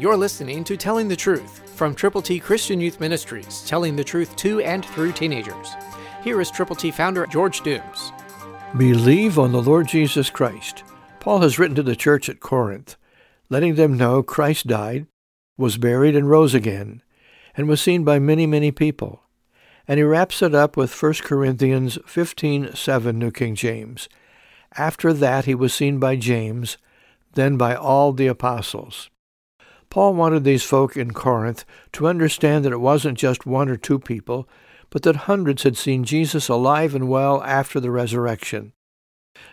You're listening to Telling the Truth from Triple T Christian Youth Ministries, telling the truth to and through teenagers. Here is Triple T founder George Dooms. Believe on the Lord Jesus Christ. Paul has written to the church at Corinth, letting them know Christ died, was buried, and rose again, and was seen by many, many people. And he wraps it up with 1 Corinthians 15:7 New King James. After that he was seen by James, then by all the apostles. Paul wanted these folk in Corinth to understand that it wasn't just one or two people, but that hundreds had seen Jesus alive and well after the resurrection.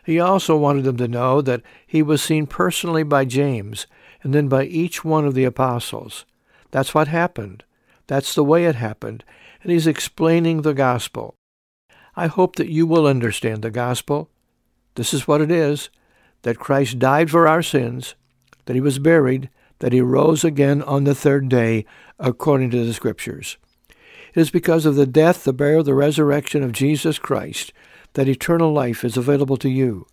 He also wanted them to know that he was seen personally by James and then by each one of the apostles. That's what happened. That's the way it happened. And he's explaining the gospel. I hope that you will understand the gospel. This is what it is that Christ died for our sins, that he was buried, that he rose again on the third day, according to the Scriptures. It is because of the death, the burial, the resurrection of Jesus Christ that eternal life is available to you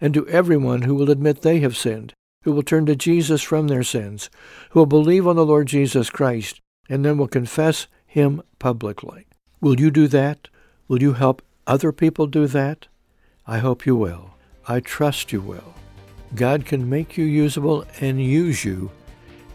and to everyone who will admit they have sinned, who will turn to Jesus from their sins, who will believe on the Lord Jesus Christ, and then will confess him publicly. Will you do that? Will you help other people do that? I hope you will. I trust you will. God can make you usable and use you